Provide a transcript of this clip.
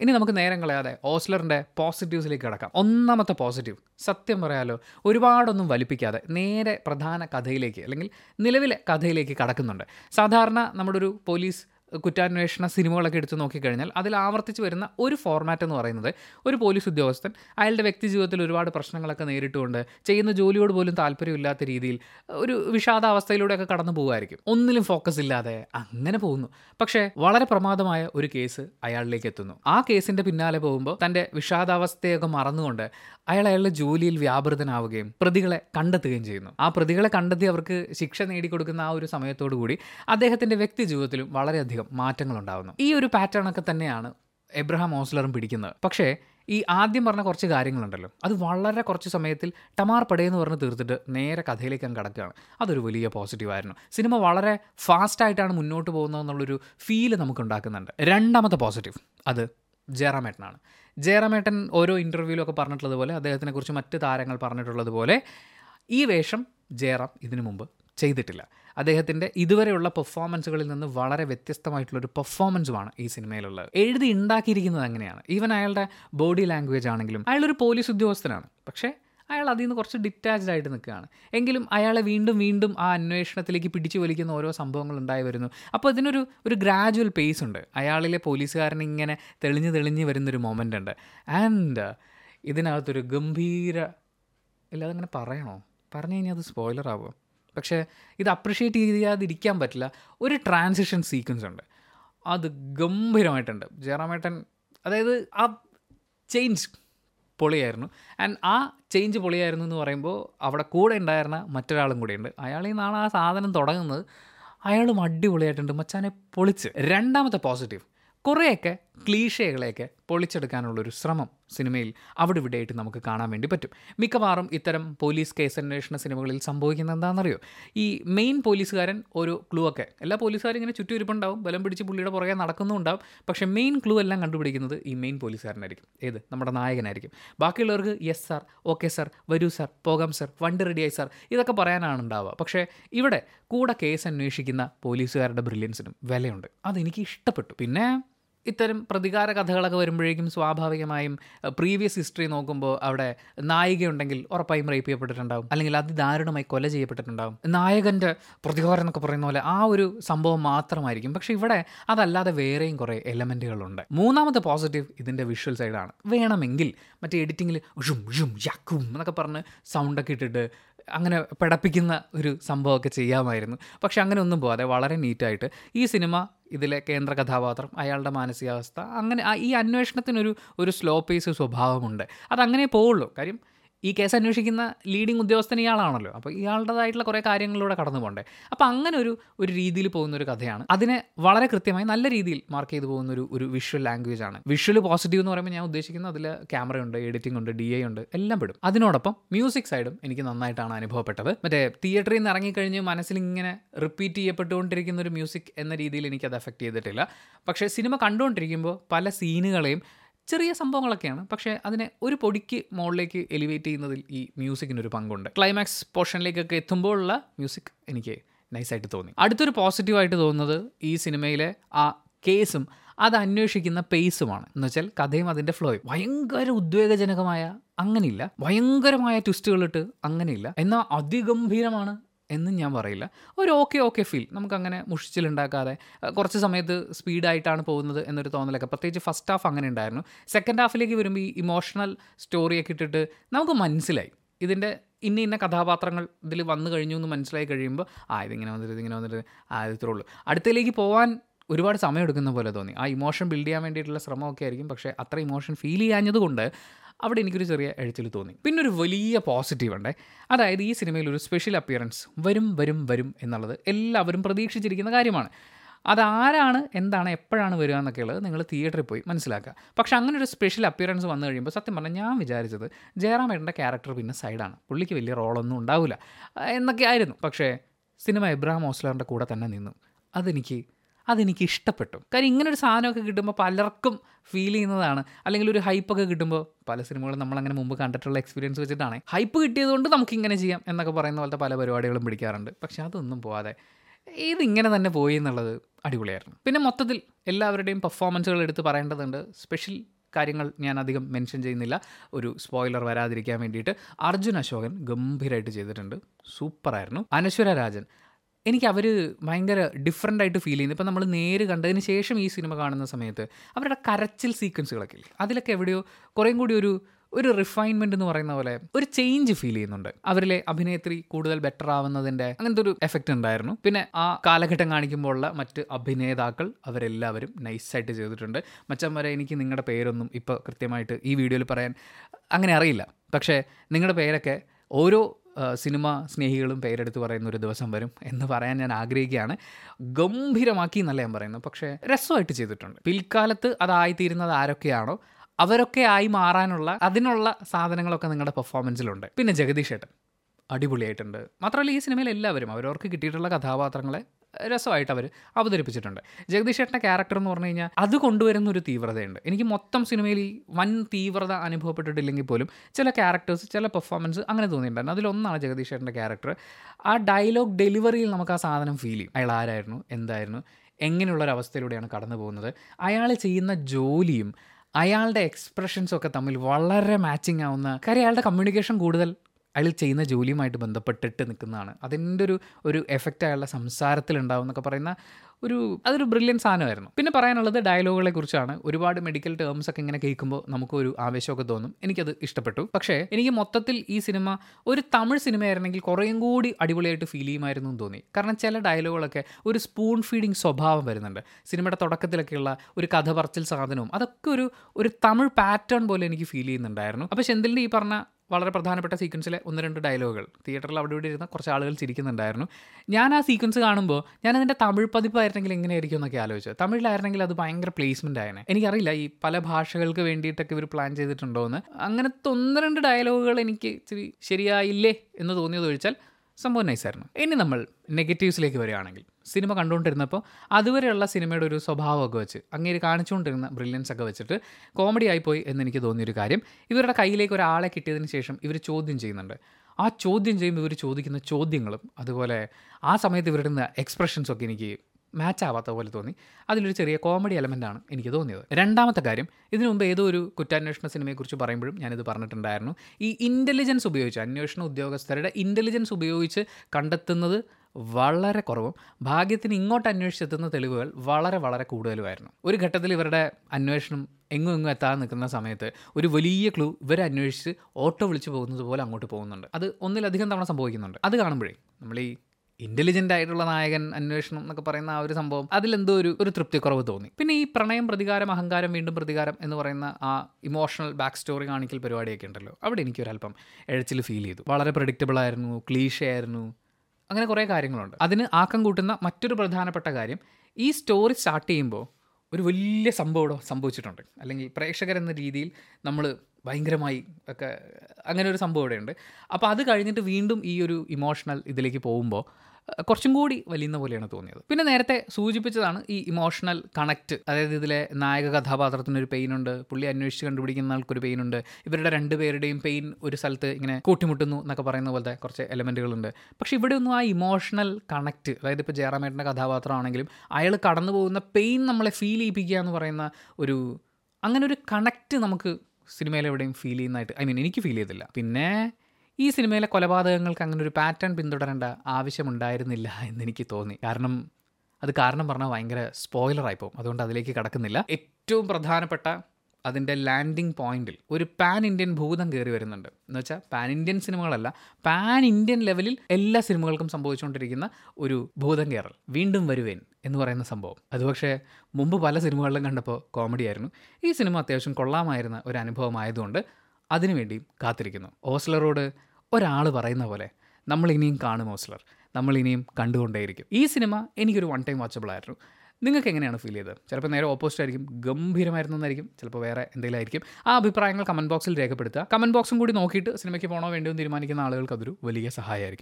ഇനി നമുക്ക് നേരം കളയാതെ ഓസ്ലറിന്റെ പോസിറ്റീവ്സിലേക്ക് കിടക്കാം. ഒന്നാമത്തെ പോസിറ്റീവ് സത്യം പറയാലോ ഒരുപാടൊന്നും വലിപ്പിക്കാതെ നേരെ പ്രധാന കഥയിലേക്ക് അല്ലെങ്കിൽ നിലവിലെ കഥയിലേക്ക് കടക്കുന്നുണ്ട്. സാധാരണ നമ്മുടെ ഒരു പോലീസ് കുറ്റാന്വേഷണ സിനിമകളൊക്കെ എടുത്ത് നോക്കിക്കഴിഞ്ഞാൽ അതിൽ ആവർത്തിച്ച് വരുന്ന ഒരു ഫോർമാറ്റ് എന്ന് പറയുന്നത് ഒരു പോലീസ് ഉദ്യോഗസ്ഥൻ അയാളുടെ വ്യക്തി ജീവിതത്തിൽ ഒരുപാട് പ്രശ്നങ്ങളൊക്കെ നേരിട്ടുകൊണ്ട് ചെയ്യുന്ന ജോലിയോട് പോലും താല്പര്യമില്ലാത്ത രീതിയിൽ ഒരു വിഷാദാവസ്ഥയിലൂടെയൊക്കെ കടന്നു പോകുമായിരിക്കും. ഒന്നിലും ഫോക്കസ് ഇല്ലാതെ അങ്ങനെ പോകുന്നു. പക്ഷേ വളരെ പ്രമാദമായ ഒരു കേസ് അയാളിലേക്ക് എത്തുന്നു. ആ കേസിന്റെ പിന്നാലെ പോകുമ്പോൾ തന്റെ വിഷാദാവസ്ഥയൊക്കെ മറന്നുകൊണ്ട് അയാൾ അയാളുടെ ജോലിയിൽ വ്യാപൃതനാവുകയും പ്രതികളെ കണ്ടെത്തുകയും ചെയ്യുന്നു. ആ പ്രതികളെ കണ്ടെത്തി അവർക്ക് ശിക്ഷ നേടിക്കൊടുക്കുന്ന ആ ഒരു സമയത്തോടു കൂടി അദ്ദേഹത്തിന്റെ വ്യക്തി ജീവിതത്തിലും വളരെയധികം മാറ്റങ്ങൾ ഉണ്ടാകുന്നു ഈ ഒരു പാറ്റേൺ ഒക്കെ തന്നെയാണ് എബ്രഹാം ഓസ്ലറും പിടിക്കുന്നത്. പക്ഷേ ഈ ആദ്യം പറഞ്ഞ കുറച്ച് കാര്യങ്ങളുണ്ടല്ലോ. അത് വളരെ കുറച്ച് സമയത്തിൽ ടമാർ പടയെന്ന് പറഞ്ഞ് തീർത്തിട്ട് നേരെ കഥയിലേക്ക് അങ്ങ് കിടക്കുകയാണ്. അതൊരു വലിയ പോസിറ്റീവായിരുന്നു സിനിമ വളരെ ഫാസ്റ്റായിട്ടാണ് മുന്നോട്ട് പോകുന്നതെന്നുള്ളൊരു ഫീൽ നമുക്ക് ഉണ്ടാക്കുന്നുണ്ട് രണ്ടാമത്തെ പോസിറ്റീവ് അത് ജയറാമേട്ടനാണ് ജയറാമേട്ടൻ ഓരോ ഇന്റർവ്യൂവിലും ഒക്കെ പറഞ്ഞിട്ടുള്ളതുപോലെ അദ്ദേഹത്തിനെക്കുറിച്ച് മറ്റ് താരങ്ങൾ പറഞ്ഞിട്ടുള്ളതുപോലെ ഈ വേഷം ജയറാം ഇതിനു മുമ്പ് ചെയ്തിട്ടില്ല. അദ്ദേഹത്തിന്റെ ഇതുവരെയുള്ള പെർഫോമൻസുകളിൽ നിന്ന് വളരെ വ്യത്യസ്തമായിട്ടുള്ളൊരു പെർഫോമൻസുമാണ് ഈ സിനിമയിലുള്ളത്. എഴുതി ഉണ്ടാക്കിയിരിക്കുന്നത് അങ്ങനെയാണ്. ഈവൻ അയാളുടെ ബോഡി ലാംഗ്വേജ് ആണെങ്കിലും അയാളൊരു പോലീസ് ഉദ്യോഗസ്ഥനാണ്. പക്ഷേ അയാൾ അതിൽ നിന്ന് കുറച്ച് ഡിറ്റാച്ച്ഡ് ആയിട്ട് നിൽക്കുകയാണ്. എങ്കിലും അയാളെ വീണ്ടും വീണ്ടും ആ അന്വേഷണത്തിലേക്ക് പിടിച്ചു വലിക്കുന്ന ഓരോ സംഭവങ്ങൾ ഉണ്ടായി വരുന്നു. അപ്പോൾ ഇതിനൊരു ഒരു ഗ്രാജുവൽ പേസ് ഉണ്ട്. അയാളിലെ പോലീസുകാരൻ ഇങ്ങനെ തെളിഞ്ഞ് തെളിഞ്ഞ് വരുന്നൊരു മൊമെന്റ് ഉണ്ട്. ആൻഡ് ഇതിനകത്തൊരു ഗംഭീര ഇല്ല അങ്ങനെ പറയണോ? പറഞ്ഞു കഴിഞ്ഞാൽ അത് സ്പോയിലർ പക്ഷേ ഇത് അപ്രിഷ്യേറ്റ് ചെയ്യാതിരിക്കാൻ പറ്റില്ല. ഒരു ട്രാൻസിഷൻ സീക്വൻസ് ഉണ്ട്. അത് ഗംഭീരമായിട്ടുണ്ട്. ജയറാമേട്ടൻ അതായത് ആ ചേഞ്ച് പൊളിയായിരുന്നു. ആൻഡ് ആ ചേഞ്ച് പൊളിയായിരുന്നു എന്ന് പറയുമ്പോൾ അവിടെ കൂടെ ഉണ്ടായിരുന്ന മറ്റൊരാളും കൂടെയുണ്ട്. അയാളിൽ നിന്നാണ് ആ സാധനം തുടങ്ങുന്നത് അയാളും അടിപൊളിയായിട്ടുണ്ട്. മച്ചാനെ പൊളിച്ച്. രണ്ടാമത്തെ പോസിറ്റീവ് കുറേയൊക്കെ ക്ലീഷകളെയൊക്കെ പൊളിച്ചെടുക്കാനുള്ളൊരു ശ്രമം സിനിമയിൽ അവിടെ ഇവിടെയായിട്ട് നമുക്ക് കാണാൻ വേണ്ടി പറ്റും. മിക്കവാറും ഇത്തരം പോലീസ് കേസ് അന്വേഷണ സിനിമകളിൽ സംഭവിക്കുന്നത് എന്താണെന്നറിയോ? ഈ മെയിൻ പോലീസുകാരൻ ഒരു ക്ലൂ ഒക്കെ. എല്ലാ പോലീസുകാരും ഇങ്ങനെ ചുറ്റുമിരിപ്പുണ്ടാവും ബലം പിടിച്ച് പുള്ളിയുടെ പുറകെ നടക്കുന്നുണ്ടാവും. പക്ഷേ മെയിൻ ക്ലൂ എല്ലാം കണ്ടുപിടിക്കുന്നത് ഈ മെയിൻ പോലീസുകാരനായിരിക്കും. ഏത്? നമ്മുടെ നായകനായിരിക്കും. ബാക്കിയുള്ളവർക്ക് യെസ് സാർ ഓക്കെ സാർ വരൂ സാർ പോകാം സാർ വണ്ടി റെഡിയായി സാർ ഇതൊക്കെ പറയാനാണ് ഉണ്ടാവുക പക്ഷേ ഇവിടെ കൂടെ കേസ് അന്വേഷിക്കുന്ന പോലീസുകാരുടെ ബ്രില്യൻസിനും വിലയുണ്ട്. അതെനിക്ക് ഇഷ്ടപ്പെട്ടു. പിന്നെ ഇത്തരം പ്രതികാര കഥകളൊക്കെ വരുമ്പോഴേക്കും സ്വാഭാവികമായും പ്രീവിയസ് ഹിസ്റ്ററി നോക്കുമ്പോൾ അവിടെ നായികയുണ്ടെങ്കിൽ ഉറപ്പായും റേപ്പ് ചെയ്യപ്പെട്ടിട്ടുണ്ടാവും. അല്ലെങ്കിൽ അതിദാരുണമായി കൊല ചെയ്യപ്പെട്ടിട്ടുണ്ടാവും. നായകന്റെ പ്രതികാരം എന്നൊക്കെ പറയുന്ന പോലെ ആ ഒരു സംഭവം മാത്രമായിരിക്കും. പക്ഷേ ഇവിടെ അതല്ലാതെ വേറെയും കുറേ എലമെന്റുകളുണ്ട് മൂന്നാമത്തെ പോസിറ്റീവ് ഇതിന്റെ വിഷ്വൽ സൈഡാണ് വേണമെങ്കിൽ മറ്റേ എഡിറ്റിങ്ങിൽ ഷും ഷും യാക്കും എന്നൊക്കെ പറഞ്ഞ് സൗണ്ടൊക്കെ ഇട്ടിട്ട് അങ്ങനെ പിടപ്പിക്കുന്ന ഒരു സംഭവമൊക്കെ ചെയ്യാമായിരുന്നു. പക്ഷെ അങ്ങനെ ഒന്നും പോകാതെ വളരെ നീറ്റായിട്ട് ഈ സിനിമ ഇതിലെ കേന്ദ്ര കഥാപാത്രം അയാളുടെ മാനസികാവസ്ഥ അങ്ങനെ ഈ അന്വേഷണത്തിനൊരു ഒരു സ്ലോ പേസ് സ്വഭാവമുണ്ട്. അതങ്ങനെ പോവുള്ളൂ. കാര്യം ഈ കേസ് അന്വേഷിക്കുന്ന ലീഡിംഗ് ഉദ്യോഗസ്ഥൻ ഇയാളാണല്ലോ. അപ്പോൾ ഇയാളുടേതായിട്ടുള്ള കുറേ കാര്യങ്ങളിലൂടെ കടന്നു പോകണ്ടേ അപ്പോൾ അങ്ങനെ ഒരു ഒരു രീതിയിൽ പോകുന്ന ഒരു കഥയാണ്. അതിനെ വളരെ കൃത്യമായി നല്ല രീതിയിൽ മാർക്ക് ചെയ്തു പോകുന്ന ഒരു ഒരു വിഷ്വൽ ലാംഗ്വേജ് ആണ്. വിഷ്വൽ പോസിറ്റീവ് എന്ന് പറയുമ്പോൾ ഞാൻ ഉദ്ദേശിക്കുന്നത് അതിൽ ക്യാമറയുണ്ട് എഡിറ്റിംഗ് ഉണ്ട് ഡി ഐ ഉണ്ട് എല്ലാം പെടും. അതിനോടൊപ്പം മ്യൂസിക് സൈഡും എനിക്ക് നന്നായിട്ടാണ് അനുഭവപ്പെട്ടത്. മറ്റേ തിയേറ്ററിൽ നിന്ന് ഇറങ്ങിക്കഴിഞ്ഞ് മനസ്സിൽ ഇങ്ങനെ റിപ്പീറ്റ് ചെയ്യപ്പെട്ടുകൊണ്ടിരിക്കുന്ന ഒരു മ്യൂസിക് എന്ന രീതിയിൽ എനിക്കത് എഫക്ട് ചെയ്തിട്ടില്ല. പക്ഷേ സിനിമ കണ്ടുകൊണ്ടിരിക്കുമ്പോൾ പല സീനുകളെയും ചെറിയ സംഭവങ്ങളൊക്കെയാണ്. പക്ഷേ അതിനെ ഒരു പൊടിക്ക് മുകളിലേക്ക് എലിവേറ്റ് ചെയ്യുന്നതിൽ ഈ മ്യൂസിക്കിനൊരു പങ്കുണ്ട്. ക്ലൈമാക്സ് പോർഷനിലേക്കൊക്കെ എത്തുമ്പോഴുള്ള മ്യൂസിക് എനിക്ക് നൈസായിട്ട് തോന്നി. അടുത്തൊരു പോസിറ്റീവായിട്ട് തോന്നുന്നത് ഈ സിനിമയിലെ ആ കേസും അത് അന്വേഷിക്കുന്ന പേസുമാണ് എന്ന് വെച്ചാൽ കഥയും അതിന്റെ ഫ്ലോയും ഭയങ്കര ഉദ്വേഗജനകമായ അങ്ങനെയില്ല. ഭയങ്കരമായ ട്വിസ്റ്റുകളിട്ട് അങ്ങനെയില്ല. എന്നാൽ അതിഗംഭീരമാണ് എന്നും ഞാൻ പറയില്ല. ഒരു ഓക്കെ ഓക്കെ ഫീൽ നമുക്കങ്ങനെ മുഷിച്ചിലുണ്ടാക്കാതെ കുറച്ച് സമയത്ത് സ്പീഡായിട്ടാണ് പോകുന്നത് എന്നൊരു തോന്നലൊക്കെ. പ്രത്യേകിച്ച് ഫസ്റ്റ് ഹാഫ് അങ്ങനെ ഉണ്ടായിരുന്നു. സെക്കൻഡ് ഹാഫിലേക്ക് വരുമ്പോൾ ഈ ഇമോഷണൽ സ്റ്റോറിയൊക്കെ ഇട്ടിട്ട് നമുക്ക് മനസ്സിലായി. ഇതിന്റെ ഇന്ന ഇന്ന കഥാപാത്രങ്ങൾ ഇതിൽ വന്നു കഴിഞ്ഞു എന്ന് മനസ്സിലായി കഴിയുമ്പോൾ ആ ഇതിങ്ങനെ വന്നിട്ട് ഇതിങ്ങനെ വന്നിട്ട് ആ ഇത് ഇത്രേ ഉള്ളൂ. പോകാൻ ഒരുപാട് സമയം എടുക്കുന്ന പോലെ തോന്നി. ആ ഇമോഷൻ ബിൽഡ് ചെയ്യാൻ വേണ്ടിയിട്ടുള്ള ശ്രമമൊക്കെ ആയിരിക്കും. പക്ഷേ അത്ര ഇമോഷൻ ഫീൽ ചെയ്യാഞ്ഞതുകൊണ്ട് അവിടെ എനിക്കൊരു ചെറിയ എഴുത്തിൽ തോന്നി. പിന്നെ ഒരു വലിയ പോസിറ്റീവ് ഉണ്ട്. അതായത് ഈ സിനിമയിൽ ഒരു സ്പെഷ്യൽ അപ്പിയറൻസ് വരും വരും വരും എന്നുള്ളത് എല്ലാവരും പ്രതീക്ഷിച്ചിരിക്കുന്ന കാര്യമാണ്. അതാരാണ് എന്താണ് എപ്പോഴാണ് വരിക എന്നൊക്കെയുള്ളത് നിങ്ങൾ തിയേറ്ററിൽ പോയി മനസ്സിലാക്കുക. പക്ഷേ അങ്ങനെ ഒരു സ്പെഷ്യൽ അപ്പിയറൻസ് വന്നു കഴിയുമ്പോൾ സത്യം പറഞ്ഞാൽ ഞാൻ വിചാരിച്ചത് ജയറാമേട്ടന്റെ ക്യാരക്ടർ പിന്നെ സൈഡാണ് പുള്ളിക്ക് വലിയ റോളൊന്നും ഉണ്ടാവില്ല. എന്നൊക്കെ ആയിരുന്നു. പക്ഷേ സിനിമ എബ്രഹാം ഓസ്ലറിന്റെ കൂടെ തന്നെ നിന്നു. അതെനിക്ക് അതെനിക്ക് ഇഷ്ടപ്പെട്ടു. കാര്യം ഇങ്ങനെ ഒരു സാധനമൊക്കെ കിട്ടുമ്പോൾ പലർക്കും ഫീൽ ചെയ്യുന്നതാണ്. അല്ലെങ്കിൽ ഒരു ഹൈപ്പൊക്കെ കിട്ടുമ്പോൾ പല സിനിമകളും നമ്മൾ അങ്ങനെ മുമ്പ് കണ്ടിട്ടുള്ള എക്സ്പീരിയൻസ് വെച്ചിട്ടാണ്. ഹൈപ്പ് കിട്ടിയതുകൊണ്ട് നമുക്ക് ഇങ്ങനെ ചെയ്യാം എന്നൊക്കെ പറയുന്ന പോലത്തെ പല പരിപാടികളും പിടിക്കാറുണ്ട്. പക്ഷേ അതൊന്നും പോവാതെ ഇതിങ്ങനെ തന്നെ പോയി എന്നുള്ളത് അടിപൊളിയായിരുന്നു. പിന്നെ മൊത്തത്തിൽ എല്ലാവരുടെയും പെർഫോമൻസുകൾ എടുത്ത് പറയേണ്ടതുണ്ട്. സ്പെഷ്യൽ കാര്യങ്ങൾ ഞാൻ അധികം മെൻഷൻ ചെയ്യുന്നില്ല. ഒരു സ്പോയിലർ വരാതിരിക്കാൻ വേണ്ടിയിട്ട് അർജുൻ അശോകൻ ഗംഭീരമായിട്ട് ചെയ്തിട്ടുണ്ട്. സൂപ്പറായിരുന്നു അനശ്വര രാജൻ എനിക്ക് അവർ ഭയങ്കര ഡിഫറെന്റ് ആയിട്ട് ഫീൽ ചെയ്യുന്നു. ഇപ്പം നമ്മൾ നേര് കണ്ടതിന് ശേഷം ഈ സിനിമ കാണുന്ന സമയത്ത് അവരുടെ കരച്ചിൽ സീക്വൻസുകളൊക്കെ ഇല്ലേ? അതിലൊക്കെ എവിടെയോ കുറേം കൂടി ഒരു ഒരു റിഫൈൻമെന്റ് എന്ന് പറയുന്ന പോലെ ഒരു ചേഞ്ച് ഫീൽ ചെയ്യുന്നുണ്ട്. അവരിലെ അഭിനേത്രി കൂടുതൽ ബെറ്റർ ആവുന്നതിന്റെ അങ്ങനത്തെ ഒരു എഫക്റ്റ് ഉണ്ടായിരുന്നു. പിന്നെ ആ കാലഘട്ടം കാണിക്കുമ്പോഴുള്ള മറ്റ് അഭിനേതാക്കൾ അവരെല്ലാവരും നൈസായിട്ട് ചെയ്തിട്ടുണ്ട്. മച്ചം വരെ എനിക്ക് നിങ്ങളുടെ പേരൊന്നും ഇപ്പോൾ കൃത്യമായിട്ട് ഈ വീഡിയോയിൽ പറയാൻ അങ്ങനെ അറിയില്ല. പക്ഷേ നിങ്ങളുടെ പേരൊക്കെ ഓരോ സിനിമ സ്നേഹികളും പേരെടുത്ത് പറയുന്ന ഒരു ദിവസം വരും എന്ന് പറയാൻ ഞാൻ ആഗ്രഹിക്കുകയാണ്. ഗംഭീരമാക്കി എന്നല്ല ഞാൻ പറയുന്നത്. പക്ഷേ രസമായിട്ട് ചെയ്തിട്ടുണ്ട്. പിൽക്കാലത്ത് അതായിത്തീരുന്നത് ആരൊക്കെയാണോ അവരൊക്കെ ആയി മാറാനുള്ള അതിനുള്ള സാധനങ്ങളൊക്കെ നിങ്ങളുടെ പെർഫോമൻസിലുണ്ട്. പിന്നെ ജഗദീഷ് ഏട്ടൻ അടിപൊളിയായിട്ടുണ്ട്. മാത്രമല്ല ഈ സിനിമയിൽ എല്ലാവരും അവരവർക്ക് കിട്ടിയിട്ടുള്ള കഥാപാത്രങ്ങളെ രസമായിട്ട് അവർ അവതരിപ്പിച്ചിട്ടുണ്ട്. ജഗദീഷ് ഏട്ടന്റെ ക്യാരക്ടർ എന്ന് പറഞ്ഞു കഴിഞ്ഞാൽ അത് കൊണ്ടുവരുന്ന ഒരു തീവ്രതയുണ്ട്. എനിക്ക് മൊത്തം സിനിമയിൽ വൻ തീവ്രത അനുഭവപ്പെട്ടിട്ടില്ലെങ്കിൽ പോലും ചില ക്യാരക്ടേഴ്സ് ചില പെർഫോമൻസ് അങ്ങനെ തോന്നിയിട്ടുണ്ടായിരുന്നു. അതിലൊന്നാണ് ജഗദീഷ് ഏട്ടന്റെ ക്യാരക്ടർ ആ ഡയലോഗ് ഡെലിവറിയിൽ നമുക്ക് ആ സാധനം ഫീൽ ചെയ്യും. അയാൾ ആരായിരുന്നു? എന്തായിരുന്നു? എങ്ങനെയുള്ള ഒരു അവസ്ഥയിലൂടെയാണ് കടന്നു പോകുന്നത്? അയാൾ ചെയ്യുന്ന ജോലിയും അയാളുടെ എക്സ്പ്രഷൻസും ഒക്കെ തമ്മിൽ വളരെ മാച്ചിങ് ആവുന്ന കാര്യം അയാളുടെ കമ്മ്യൂണിക്കേഷൻ കൂടുതൽ അയാൾ ചെയ്യുന്ന ജോലിയുമായിട്ട് ബന്ധപ്പെട്ടിട്ട് നിൽക്കുന്നതാണ്. അതിന്റെ ഒരു ഒരു എഫക്റ്റ് അയാളുടെ സംസാരത്തിൽ ഉണ്ടാവും എന്നൊക്കെ പറയുന്ന ഒരു അതൊരു ബ്രില്യൻ സാധനമായിരുന്നു. പിന്നെ പറയാനുള്ളത് ഡയലോഗുകളെ കുറിച്ചാണ്. ഒരുപാട് മെഡിക്കൽ ടേംസ് ഒക്കെ ഇങ്ങനെ കേൾക്കുമ്പോൾ നമുക്കൊരു ആവേശമൊക്കെ തോന്നും. എനിക്കത് ഇഷ്ടപ്പെട്ടു. പക്ഷേ എനിക്ക് മൊത്തത്തിൽ ഈ സിനിമ ഒരു തമിഴ് സിനിമയായിരുന്നെങ്കിൽ കുറേയും കൂടി അടിപൊളിയായിട്ട് ഫീൽ ചെയ്യുമായിരുന്നു എന്ന് തോന്നി. കാരണം ചില ഡയലോഗുകളൊക്കെ ഒരു സ്പൂൺ ഫീഡിങ് സ്വഭാവം വരുന്നുണ്ട്. സിനിമയുടെ തുടക്കത്തിലൊക്കെയുള്ള ഒരു കഥ പറച്ചിൽ സാധനവും അതൊക്കെ ഒരു ഒരു തമിഴ് പാറ്റേൺ പോലെ എനിക്ക് ഫീൽ ചെയ്യുന്നുണ്ടായിരുന്നു. അപ്പോൾ ചെന്തലിന്റെ ഈ പറഞ്ഞ വളരെ പ്രധാനപ്പെട്ട സീക്വൻസിലെ ഒന്ന് രണ്ട് ഡയലോഗുകൾ. തിയേറ്ററിൽ അവിടെ ഇവിടെ ഇരുന്ന കുറച്ച് ആളുകൾ ചിരിക്കുന്നുണ്ടായിരുന്നു. ഞാൻ ആ സീക്വൻസ് കാണുമ്പോൾ ഞാൻ അതിന്റെ തമിഴ് പതിപ്പായിരുന്നെങ്കിൽ എങ്ങനെയായിരിക്കും എന്നൊക്കെ ആലോചിച്ചത് തമിഴിലായിരുന്നെങ്കിൽ അത് ഭയങ്കര പ്ലേസ്മെന്റ് ആയനെ. എനിക്കറിയില്ല ഈ പല ഭാഷകൾക്ക് വേണ്ടിയിട്ടൊക്കെ ഇവർ പ്ലാൻ ചെയ്തിട്ടുണ്ടോ എന്ന് അങ്ങനത്തെ ഒന്ന് രണ്ട് ഡയലോഗുകൾ എനിക്ക് ഇച്ചിരി ശരിയായില്ലേ എന്ന് തോന്നിയത് ഒഴിച്ചാൽ സംഭവം നൈസായിരുന്നു ഇനി നമ്മൾ നെഗറ്റീവ്സിലേക്ക് വരികയാണെങ്കിൽ സിനിമ കണ്ടുകൊണ്ടിരുന്നപ്പോൾ അതുവരെയുള്ള സിനിമയുടെ ഒരു സ്വഭാവമൊക്കെ വെച്ച് അങ്ങേര് കാണിച്ചുകൊണ്ടിരുന്ന ബ്രില്യൻസ് ഒക്കെ വെച്ചിട്ട് കോമഡി ആയിപ്പോയി എന്ന് എനിക്ക് തോന്നിയൊരു കാര്യം ഇവരുടെ കയ്യിലേക്ക് ഒരാളെ കിട്ടിയതിന് ശേഷം ഇവർ ചോദ്യം ചെയ്യുന്നുണ്ട്. ആ ചോദ്യം ചെയ്യുമ്പോൾ ഇവർ ചോദിക്കുന്ന ചോദ്യങ്ങളും അതുപോലെ ആ സമയത്ത് ഇവരുടെ എക്സ്പ്രഷൻസൊക്കെ എനിക്ക് മാച്ച് ആവാത്ത പോലെ തോന്നി. അതിലൊരു ചെറിയ കോമഡി എലമെന്റാണ് എനിക്ക് തോന്നിയത്. രണ്ടാമത്തെ കാര്യം ഇതിനു മുമ്പ് ഏതോ ഒരു കുറ്റാന്വേഷണ സിനിമയെക്കുറിച്ച് പറയുമ്പോഴും ഞാനിത് പറഞ്ഞിട്ടുണ്ടായിരുന്നു. ഈ ഇന്റലിജൻസ് ഉപയോഗിച്ച് അന്വേഷണ ഉദ്യോഗസ്ഥരുടെ ഇന്റലിജൻസ് ഉപയോഗിച്ച് കണ്ടെത്തുന്നത് വളരെ കുറവും ഭാഗ്യത്തിന് ഇങ്ങോട്ട് അന്വേഷിച്ചെത്തുന്ന തെളിവുകൾ വളരെ വളരെ കൂടുതലുമായിരുന്നു. ഒരു ഘട്ടത്തിൽ ഇവരുടെ അന്വേഷണം എങ്ങും എങ്ങും എത്താതെ നിൽക്കുന്ന സമയത്ത് ഒരു വലിയ ക്ലൂ ഇവരെ അന്വേഷിച്ച് ഓട്ടോ വിളിച്ചു പോകുന്നത് പോലെ അങ്ങോട്ട് പോകുന്നുണ്ട്. അത് ഒന്നിലധികം തവണ സംഭവിക്കുന്നുണ്ട്. അത് കാണുമ്പോഴേ നമ്മൾ ഈ ഇന്റലിജന്റ് ആയിട്ടുള്ള നായകൻ അന്വേഷണം എന്നൊക്കെ പറയുന്ന ആ ഒരു സംഭവം അതിലെന്തോ ഒരു ഒരു തൃപ്തിക്കുറവ് തോന്നി. പിന്നെ ഈ പ്രണയം പ്രതികാരം അഹങ്കാരം വീണ്ടും പ്രതികാരം എന്ന് പറയുന്ന ആ ഇമോഷണൽ ബാക്ക് സ്റ്റോറി കാണിക്കൽ പരിപാടിയൊക്കെ ഉണ്ടല്ലോ. അവിടെ എനിക്കൊരല്പം എഴച്ചിൽ ഫീൽ ചെയ്തു. വളരെ പ്രഡിക്റ്റബിൾ ആയിരുന്നു ക്ലീഷ ആയിരുന്നു അങ്ങനെ കുറേ കാര്യങ്ങളുണ്ട്. അതിന് ആക്കം കൂട്ടുന്ന മറ്റൊരു പ്രധാനപ്പെട്ട കാര്യം ഈ സ്റ്റോറി സ്റ്റാർട്ട് ചെയ്യുമ്പോൾ ഒരു വലിയ സംഭവം ഇവിടെ സംഭവിച്ചിട്ടുണ്ട്. അല്ലെങ്കിൽ പ്രേക്ഷകരെന്ന രീതിയിൽ നമ്മൾ ഭയങ്കരമായി ഒക്കെ അങ്ങനെ ഒരു സംഭവം ഇവിടെയുണ്ട്. അപ്പോൾ അത് കഴിഞ്ഞിട്ട് വീണ്ടും ഈ ഒരു ഇമോഷണൽ ഇതിലേക്ക് പോകുമ്പോൾ കുറച്ചും കൂടി വലിയുന്ന പോലെയാണ് തോന്നിയത്. പിന്നെ നേരത്തെ സൂചിപ്പിച്ചതാണ് ഈ ഇമോഷണൽ കണക്റ്റ് അതായത് ഇതിലെ നായക കഥാപാത്രത്തിനൊരു പെയിൻ ഉണ്ട് പുള്ളി അന്വേഷിച്ച് കണ്ടുപിടിക്കുന്ന ആൾക്കൊരു പെയിൻ ഉണ്ട് ഇവരുടെ രണ്ടുപേരുടെയും പെയിൻ ഒരു സ്ഥലത്ത് ഇങ്ങനെ കൂട്ടിമുട്ടുന്നു എന്നൊക്കെ പറയുന്ന പോലത്തെ കുറച്ച് എലമെന്റുകളുണ്ട് പക്ഷേ ഇവിടെ ഒന്നും ആ ഇമോഷണൽ കണക്റ്റ് അതായത് ഇപ്പോൾ ജയറാമേട്ടന്റെ കഥാപാത്രമാണെങ്കിലും അയാൾ കടന്നു പോകുന്ന പെയിൻ നമ്മളെ ഫീൽ ചെയ്യിപ്പിക്കുക എന്ന് പറയുന്ന ഒരു അങ്ങനെ ഒരു കണക്റ്റ് നമുക്ക് സിനിമയിൽ എവിടെയും ഫീൽ ചെയ്യുന്നതായിട്ട് ഐ മീൻ എനിക്ക് ഫീൽ ചെയ്തില്ല. പിന്നെ ഈ സിനിമയിലെ കൊലപാതകങ്ങൾക്ക് അങ്ങനെ ഒരു പാറ്റേൺ പിന്തുടരേണ്ട ആവശ്യമുണ്ടായിരുന്നില്ല എന്നെനിക്ക് തോന്നി. കാരണം അത് കാരണം പറഞ്ഞാൽ ഭയങ്കര സ്പോയിലറായി പോകും. അതുകൊണ്ട് അതിലേക്ക് കടക്കുന്നില്ല. ഏറ്റവും പ്രധാനപ്പെട്ട അതിന്റെ ലാൻഡിങ് പോയിന്റിൽ ഒരു പാൻ ഇന്ത്യൻ ഭൂതം കയറി വരുന്നുണ്ട്. എന്ന് വെച്ചാൽ പാൻ ഇന്ത്യൻ സിനിമകളല്ല പാൻ ഇന്ത്യൻ ലെവലിൽ എല്ലാ സിനിമകൾക്കും സംഭവിച്ചുകൊണ്ടിരിക്കുന്ന ഒരു ഭൂതം കയറൽ വീണ്ടും വരുവേൻ എന്ന് പറയുന്ന സംഭവം. അത് പക്ഷേ മുമ്പ് പല സിനിമകളിലും കണ്ടപ്പോൾ കോമഡി ആയിരുന്നു. ഈ സിനിമ അത്യാവശ്യം കൊള്ളാമായിരുന്ന ഒരു അനുഭവമായതുകൊണ്ട് അതിനുവേണ്ടിയും കാത്തിരിക്കുന്നു. ഓസ്ലറോട് ഒരാൾ പറയുന്ന പോലെ നമ്മൾ ഇനിയും കാണും ഓസ്ലർ. നമ്മൾ ഇനിയും കണ്ടുകൊണ്ടേയിരിക്കും. ഈ സിനിമ എനിക്കൊരു വൺ ടൈം വാച്ചബിൾ ആയിരുന്നു. നിങ്ങൾക്ക് എങ്ങനെയാണ് ഫീൽ ചെയ്തത്? ചിലപ്പോൾ നേരെ ഓപ്പോസിറ്റ് ആയിരിക്കും ഗംഭീരമായിരുന്നു എന്നായിരിക്കും ചിലപ്പോൾ വേറെ എന്തെങ്കിലും ആയിരിക്കും. ആ അഭിപ്രായങ്ങൾ കമന്റ് ബോക്സിൽ രേഖപ്പെടുത്തുക. കമന്റ് ബോക്സും കൂടി നോക്കിയിട്ട് സിനിമയ്ക്ക് പോകണോ വേണ്ടിയോ തീരുമാനിക്കുന്ന ആളുകൾക്ക് അതൊരു വലിയ സഹായമായിരിക്കും.